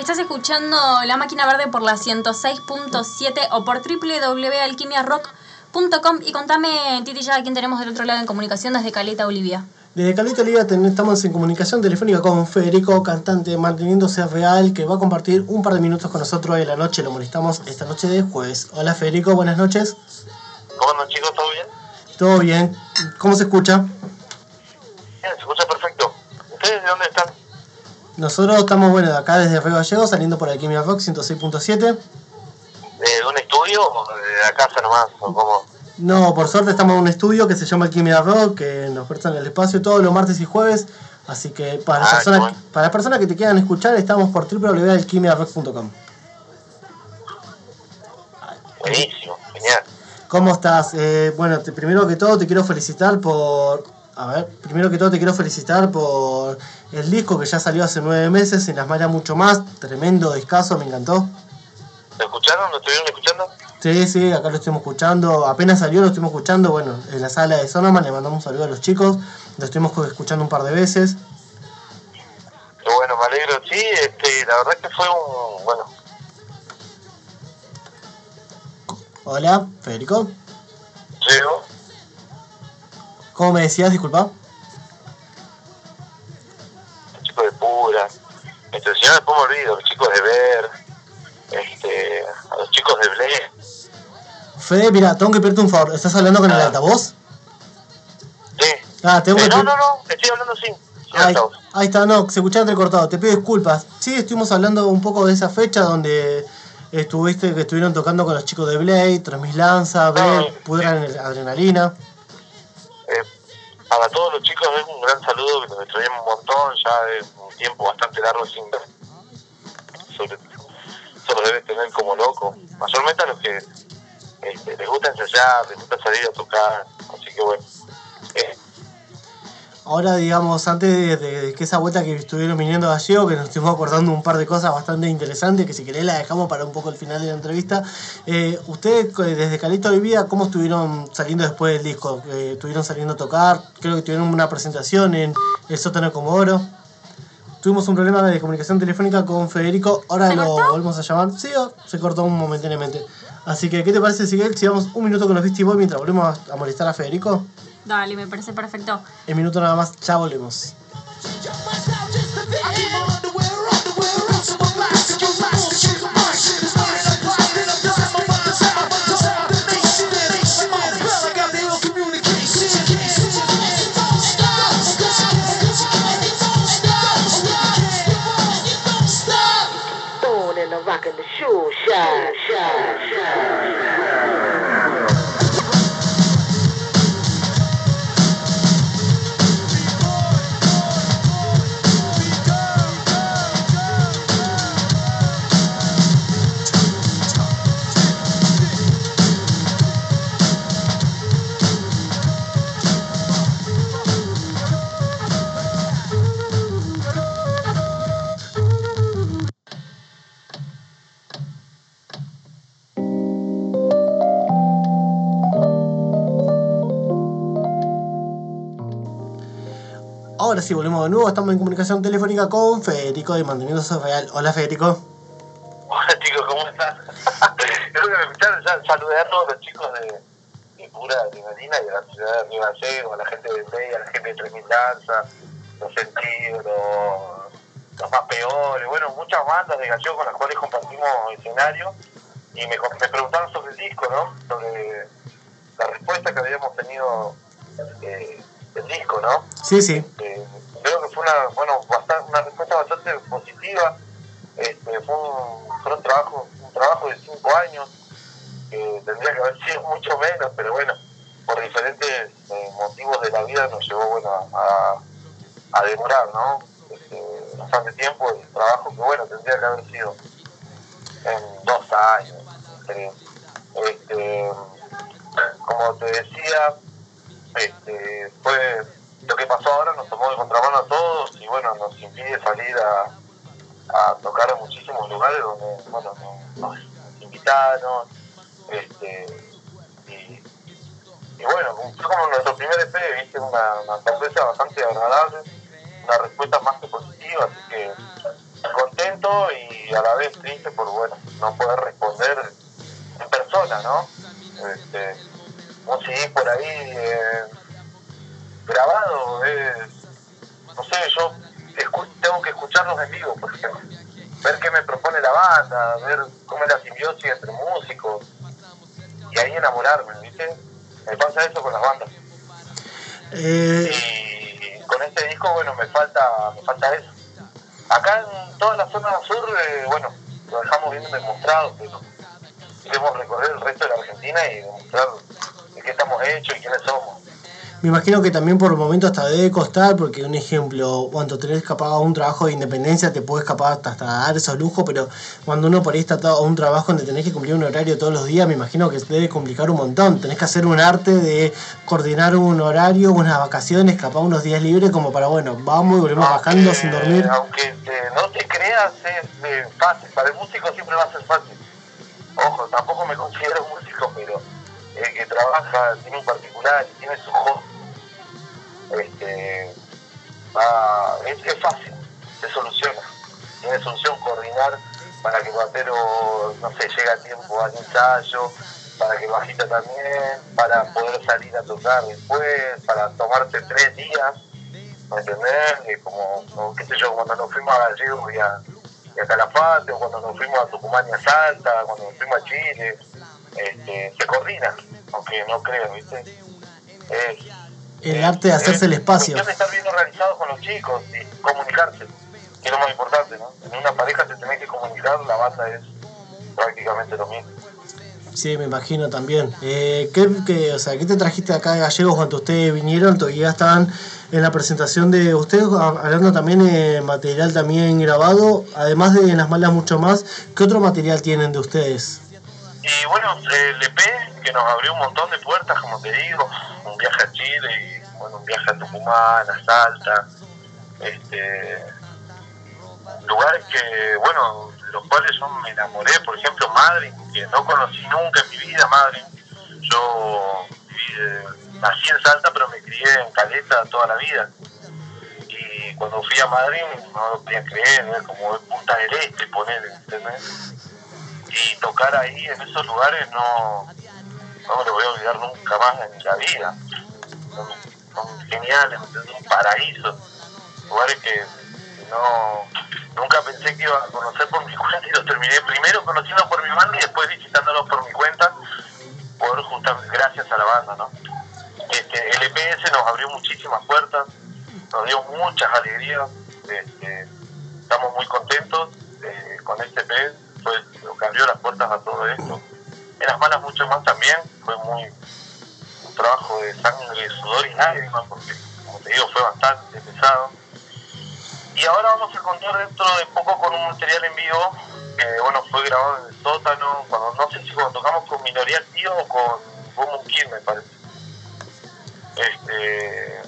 Estás escuchando La Máquina Verde por la 106.7 o por www.alquimiarock.com y contame, Titi, ya a quién tenemos del otro lado en comunicación desde Caleta, Olivia. Desde Caleta Olivia estamos en comunicación telefónica con Federico, cantante Manteniéndose Real, que va a compartir un par de minutos con nosotros hoy en la noche. Lo molestamos esta noche de jueves. Hola Federico, buenas noches. ¿Cómo andan chicos? ¿Todo bien? Todo bien. ¿Cómo se escucha? Bien, se escucha perfecto. ¿Ustedes de dónde están? Nosotros estamos, bueno, de acá desde Río Gallego, saliendo por Alquimia Rock 106.7. ¿De un estudio o de la casa nomás? ¿O cómo? No, por suerte estamos en un estudio que se llama Alquimia Rock, que nos prestan el espacio todos los martes y jueves. Así que para, las, Ah, personas, bueno. para las personas que te quieran escuchar, estamos por www.alquimiarock.com. Buenísimo, genial. ¿Cómo estás? Eh, bueno, te- primero que todo te quiero felicitar por... A ver, primero que todo te quiero felicitar por el disco que ya salió hace nueve meses, Sin las malas mucho más. Tremendo discazo, me encantó. ¿Lo escucharon? ¿Lo estuvieron escuchando? Sí, sí, acá lo estuvimos escuchando. Apenas salió, lo estuvimos escuchando. Bueno, en la sala de Sonoman le mandamos un saludo a los chicos. Lo estuvimos escuchando un par de veces. Bueno, me alegro. Sí, este, la verdad que fue un... Bueno, Hola, Federico. llego. ¿Cómo me decías? Disculpa. Los chicos de Pura. Este, si no después me olvido, los chicos de Ver. Este, a los chicos de Ble. Fede, mira, tengo que pedirte un favor. ¿Estás hablando con el Ah. altavoz? Sí. Ah, tengo Eh, que no, no, no, estoy hablando sin. sin Ahí, ahí está, no, se escuchaba entrecortado. Te pido disculpas. Sí, estuvimos hablando un poco de esa fecha donde estuviste, que estuvieron tocando con los chicos de Blade, Transmis Lanza, Bell, Ah. Pudra Adrenalina. Para todos los chicos es un gran saludo que nos extrañamos un montón, ya es un tiempo bastante largo sin ver. Sobre, eso lo debe tener como loco. Mayormente a los que este, les gusta ensayar, les gusta salir a tocar, así que bueno. Ahora, digamos, antes de, que esa vuelta que estuvieron viniendo a Gallego, que nos estuvimos acordando un par de cosas bastante interesantes, que si querés la dejamos para un poco el final de la entrevista. Eh, ustedes, desde Calito Olivia, ¿cómo estuvieron saliendo después del disco? Eh, ¿Estuvieron saliendo a tocar? Creo que tuvieron una presentación en el sótano de Comodoro. Tuvimos un problema de comunicación telefónica con Federico, ahora ¿Se lo cortó? volvemos a llamar. Sí, oh, se cortó momentáneamente. Así que, ¿qué te parece si si damos un minuto con los Beastie Boys mientras volvemos a molestar a Federico? Dale, me parece perfecto. En minuto nada más, ya volvemos. The shine, shine, shine. Ahora sí, volvemos de nuevo. Estamos en comunicación telefónica con Federico de Manteniéndose Real. Hola, Federico. Hola chicos, ¿cómo están? Creo que me escucharon ya saludé a todos los chicos de, de pura adrenalina y de la ciudad de Río Gallego, a la gente de Play, a la gente de Tres Mil Danza, los sentidos, los, los más peores, bueno, muchas bandas de Gallego con las cuales compartimos escenario y me, me preguntaron sobre el disco, ¿no? Sobre la respuesta que habíamos tenido eh, disco, ¿no? Sí, sí. Eh, creo que fue una, bueno, bastante, una respuesta bastante positiva. Este, fue un, fue un trabajo, un trabajo de cinco años, que tendría que haber sido mucho menos, pero bueno, por diferentes eh, motivos de la vida nos llevó bueno a, a demorar, ¿no? Este, bastante tiempo el trabajo que bueno tendría que haber sido en dos años. Este, como te decía, este, fue lo que pasó ahora nos tomó de contramano a todos y bueno nos impide salir a, a tocar en muchísimos lugares donde bueno nos, invitaron este y, bueno fue como nuestro primer EP viste una, una sorpresa bastante agradable una respuesta más que positiva así que contento y a la vez triste por, bueno, no poder ver cómo es la simbiosis entre músicos y ahí enamorarme, ¿viste? Me pasa eso con las bandas. Eh, Y con este disco, bueno, me falta, me falta eso. Acá en toda la zona sur, eh, bueno, lo dejamos bien demostrado, pero queremos recorrer el resto de la Argentina y demostrar de qué estamos hechos y quiénes somos. Me imagino que también por momentos hasta debe costar, porque un ejemplo, cuando tenés capaz un trabajo de independencia, te puedes capaz hasta, dar esos lujos, pero cuando uno por ahí está a un trabajo donde tenés que cumplir un horario todos los días, me imagino que debe complicar un montón. Tenés que hacer un arte de coordinar un horario, unas vacaciones, capaz unos días libres, como para, bueno, vamos y volvemos bajando sin dormir. Aunque eh, no te creas, es eh, fácil. Para el músico siempre va a ser fácil. Ojo, tampoco me considero músico, pero el que trabaja tiene un particular y tiene su hobby. Este, va- es, es fácil, se soluciona. Tiene solución coordinar para que el batero, no sé, llegue a tiempo al ensayo, para que el bajista también, para poder salir a tocar después, para tomarte tres días ¿me entendés? Como, como, qué sé yo, cuando nos fuimos a Gallegos y a Calafate, o cuando nos fuimos a Tucumán y a Salta, cuando nos fuimos a Chile, este, se coordina, aunque no creo, ¿viste? Es, El arte de hacerse el espacio. de estar bien organizado con los chicos y comunicarse, que es lo más importante, ¿no? En una pareja te tenés que comunicar, la banda es prácticamente lo mismo. Sí, me imagino también. Eh, ¿qué, qué- o sea, ¿Qué te trajiste acá de Gallegos cuando ustedes vinieron? Todavía estaban en la presentación de ustedes, hablando también de material también grabado, además de en las malas mucho más. ¿Qué otro material tienen de ustedes? Y bueno, el EP que nos abrió un montón de puertas, como te digo, un viaje a Chile y bueno, un viaje a Tucumán, a Salta, este, lugares que, bueno, los cuales yo me enamoré, por ejemplo, Madrid, que no conocí nunca en mi vida, Madrid. Yo eh, nací en Salta, pero me crié en Caleta toda la vida. Y cuando fui a Madrid no lo podía creer, era como Punta del Este, poner, ¿entendés? Y tocar ahí en esos lugares no, no me lo voy a olvidar nunca más en la vida. Son, son geniales, un paraíso. Lugares que no nunca pensé que iba a conocer por mi cuenta y los terminé primero conociendo por mi banda y después visitándolos por mi cuenta, por justamente gracias a la banda, ¿no? Este, el EPS nos abrió muchísimas puertas, nos dio muchas alegrías, este, estamos muy contentos eh, con este EP, fue lo que abrió las puertas a todo esto. En las malas mucho más también, fue muy un trabajo de sangre, sudor y lágrimas, porque como te digo fue bastante pesado. Y ahora vamos a contar dentro de poco con un material en vivo que bueno fue grabado en el sótano, cuando no sé si cuando tocamos con Minoría Activa o con Boom Kill me parece. Este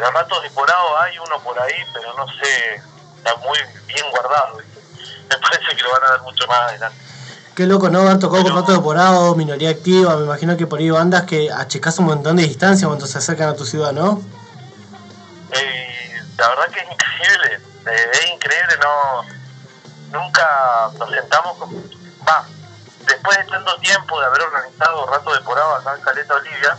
de ratos de porado hay uno por ahí, pero no sé, está muy bien guardado. ¿viste? Me parece que lo van a dar mucho más adelante. Qué loco, ¿no? Haber tocado con Pero- Rato de Porado, Minoría Activa, me imagino que por ahí bandas que achicás un montón de distancia cuando se acercan a tu ciudad, ¿no? Eh, la verdad que es increíble, eh, es increíble, no nunca nos sentamos con, va, después de tanto tiempo de haber organizado rato de porado acá en Caleta Olivia,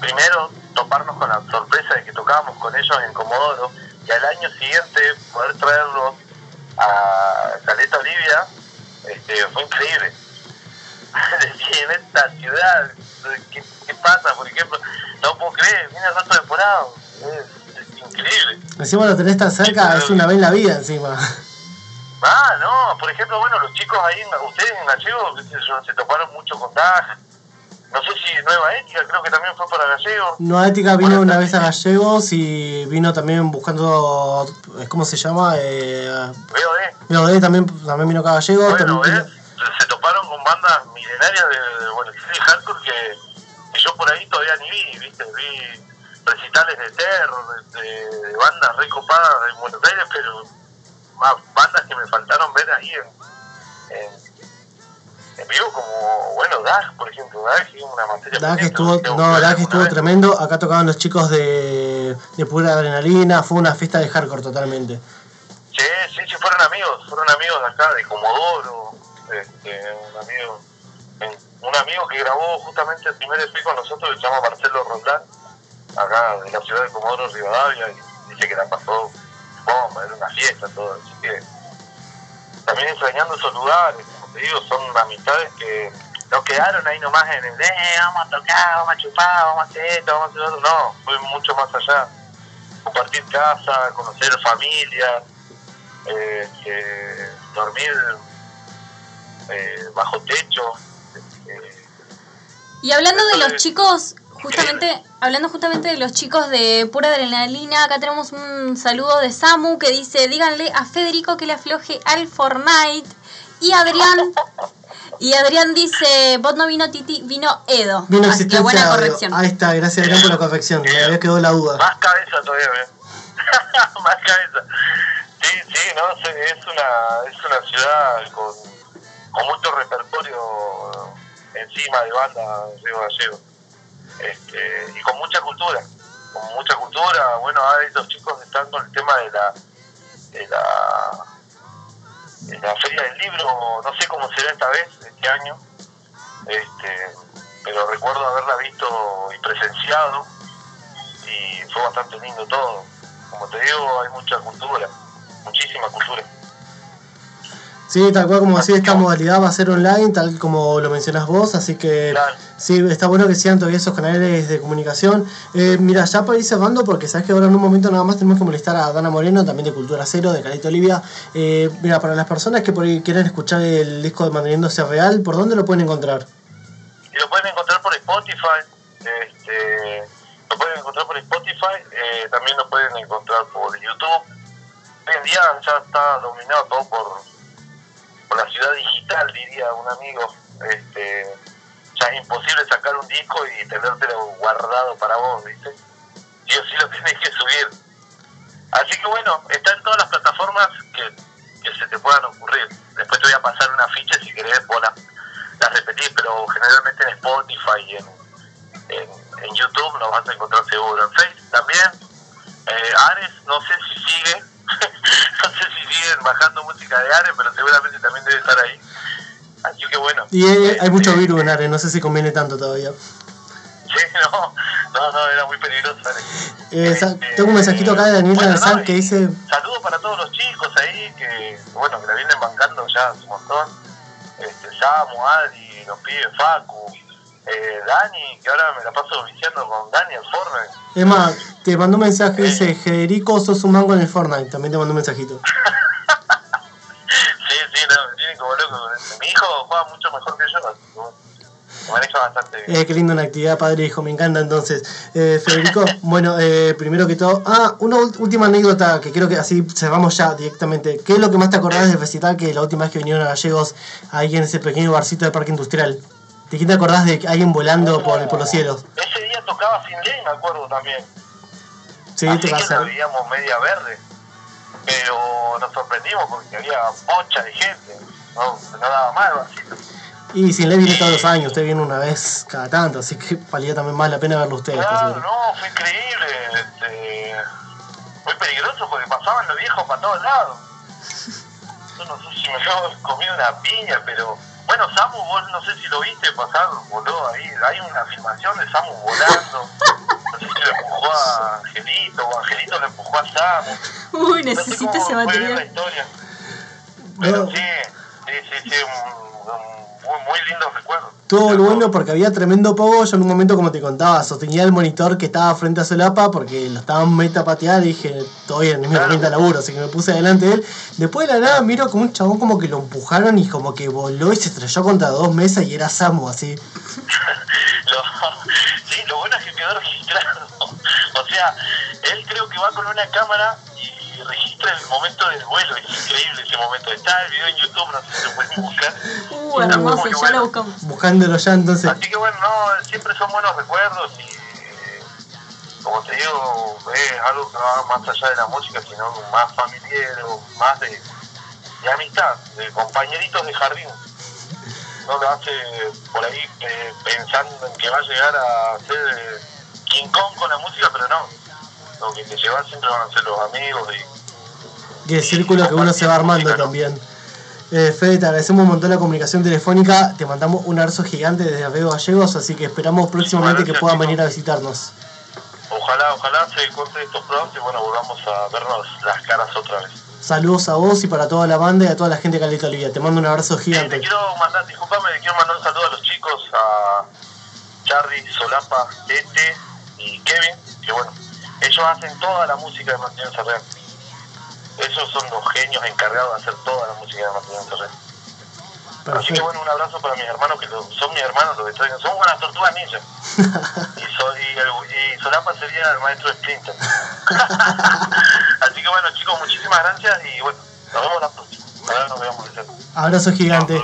primero toparnos con la sorpresa de que tocábamos con ellos en Comodoro y al año siguiente poder traerlos a este, fue increíble. En esta ciudad, ¿qué, qué pasa? Por ejemplo, no puedo creer, viene el rato de porado, es, es increíble. Encima lo tenés tan cerca, es una vez en la vida encima. Ah, no, por ejemplo, bueno, los chicos ahí, ustedes en Gallego, se toparon mucho con Taj. No sé si Nueva Ética, creo que también fue para Gallego. No Ética vino una vez a Gallegos y vino también buscando, ¿cómo se llama? Eh, Veo, eh. VOD también, también vino acá a Gallegos. Bueno, también. Se toparon con bandas milenarias de, de Buenos Aires hardcore que, que yo por ahí todavía ni vi, ¿viste? Vi recitales de terror, de, de bandas recopadas de Buenos Aires, pero más bandas que me faltaron ver ahí en, en, en vivo, como, bueno, Dag, por ejemplo, Dag es una materia. Dag estuvo, no, Dag estuvo tremendo. Acá tocaban los chicos de, de pura adrenalina. Fue una fiesta de hardcore totalmente. Sí, sí, sí, fueron amigos, fueron amigos de acá, de Comodoro, este, un amigo un amigo que grabó justamente el primer EP con nosotros, que se llama Marcelo Rondán, acá de la ciudad de Comodoro, Rivadavia, y dice que la pasó bomba, era una fiesta, todo, así que también extrañando esos lugares, te digo, son amistades que no quedaron ahí nomás en el, eh, vamos a tocar, vamos a chupar, vamos a hacer esto, vamos a hacer otro, no, fue mucho más allá, compartir casa, conocer familia, eh, que dormir eh, bajo techo, eh, Y hablando de los chicos, justamente, hablando justamente de los chicos de pura adrenalina, acá tenemos un saludo de Samu que dice, díganle a Federico que le afloje al Fortnite. Y Adrián, y Adrián dice, vos no vino Titi, vino Edo. Vino Así que buena corrección. Ahí está, gracias Adrián por la corrección. Me había quedado la duda. Más cabeza todavía, ¿ves? Más cabeza. Sí, sí, no, sé, es una, es una ciudad con, con mucho repertorio encima de banda Río Gallego. Este, y con mucha cultura, con mucha cultura. Bueno, ahora los chicos están con el tema de la, de la, la Feria del Libro, no sé cómo será esta vez, este año, este, pero recuerdo haberla visto y presenciado y fue bastante lindo todo. Como te digo, hay mucha cultura, muchísima cultura. Sí, tal cual como decís, esta modalidad va a ser online, tal como lo mencionás vos, así que Claro. sí, está bueno que sigan todavía esos canales de comunicación. Eh, mira, ya para ir cerrando, porque sabes que ahora en un momento nada más tenemos que molestar a Dana Moreno, también de Cultura Cero, de Calito Olivia. Eh, mira, para las personas que por ahí quieren escuchar el disco de Manteniéndose Real, ¿por dónde lo pueden encontrar? Y lo pueden encontrar por Spotify, este, lo pueden encontrar por Spotify, eh, también lo pueden encontrar por YouTube. Hoy en día ya está dominado todo por, por la ciudad digital, diría un amigo. Este, ya es imposible sacar un disco y tenértelo guardado para vos, ¿viste? Sí o sí lo tenés que subir. Así que bueno, está en todas las plataformas que, que se te puedan ocurrir. Después te voy a pasar una ficha si querés, vos la, la repetís, pero generalmente en Spotify y en, en, YouTube nos vas a encontrar seguro. En Facebook también. Eh, Ares, no sé si sigue, siguen bajando música de Ares, pero seguramente también debe estar ahí. Así que bueno. Y hay, hay mucho Este, virus en Ares, no sé si conviene tanto todavía. Sí, no, no, no, era muy peligroso. Ares. Eh, Este, tengo un mensajito acá de Daniel bueno, Danzar no, que dice... Saludos para todos los chicos ahí que, bueno, que la vienen bancando ya un montón. Este, Samu, Adri, los pibes, Facu, eh, Dani, que ahora me la paso viciando con Dani el Fortnite. Es más, te mandó un mensaje, dice, Federico, sos un mango en el Fortnite. También te mandó un mensajito. juega mucho mejor que yo, que me maneja bastante bien. Eh, qué lindo una actividad padre hijo, me encanta entonces. Eh, Federico, bueno, eh, primero que todo, ah, una última anécdota que creo que así cerramos ya directamente. ¿Qué es lo que más te acordás del recital que la última vez que vinieron a Gallegos ahí en ese pequeño barcito del Parque Industrial? ¿De quién te acordás de alguien volando por, por los cielos? Ese día tocaba Sin Ley, me acuerdo también. Sí, Así te que pasa. la veíamos media verde. Pero nos sorprendimos porque había bocha de gente. No, no daba mal el vasito. Y sin ley viene todos los años, usted viene una vez cada tanto, así que valía también más la pena verlo a ustedes. Claro, no, fue increíble. Este, muy peligroso porque pasaban los viejos para todos lados. Yo no sé si me de comer una piña, pero. Bueno, Samu, vos no sé si lo viste pasar, voló ahí. Hay una filmación de Samu volando. No sé si lo empujó a Angelito o Angelito lo empujó a Samu. Uy, No sé necesito cómo ese fue bien la material. historia. Pero No. sí, sí, sí, sí, un, un muy, lindo recuerdo. Todo lo bueno porque había tremendo pogo. Yo en un momento, como te contaba, sostenía el monitor que estaba frente a Solapa porque lo estaban meta patear y dije, bien, es mi herramienta de laburo, así que me puse delante de él. Después de la nada miro como un chabón como que lo empujaron y como que voló y se estrelló contra dos mesas y era Samu así. Lo, sí, lo bueno es que quedó registrado. O sea, él creo que va con una cámara y registra el momento del vuelo. Es increíble ese momento. Está el video en YouTube, no sé si lo pueden buscar. Uh, hermoso, ya bueno. lo buscamos. Buscándolo ya entonces. Así que bueno, no, siempre son buenos recuerdos y como te digo, es algo que va más allá de la música, sino más familiar, o más de, de amistad, de compañeritos de jardín. No lo hace por ahí eh, pensando en que va a llegar a ser eh, King Kong con la música, pero no. Lo que te llevan siempre van a ser los amigos y el círculo que uno se va armando también. Eh, Fede, te agradecemos un montón la comunicación telefónica, te mandamos un abrazo gigante desde Aveo Gallegos, así que esperamos próximamente que puedan venir a visitarnos. Ojalá, ojalá se corte esto pronto y bueno, volvamos a vernos las caras otra vez. Saludos a vos y para toda la banda y a toda la gente de Caleta Olivia. Te mando un abrazo Eh, te gigante. quiero mandar, disculpame, le quiero mandar un saludo a los chicos, a Charlie, Solapa, Tete y Kevin, que bueno, ellos hacen toda la música de Martín Serrén. Ellos son los genios encargados de hacer toda la música de Martín Serrén. Así que bueno, un abrazo para mis hermanos, que son mis hermanos los que traigan. Son buenas tortugas ninja. y, so- y, el- y Solapa sería el maestro Splinter. Así que bueno, chicos, muchísimas gracias y bueno, nos vemos la próxima. Ahora nos vemos. Abrazo gigante.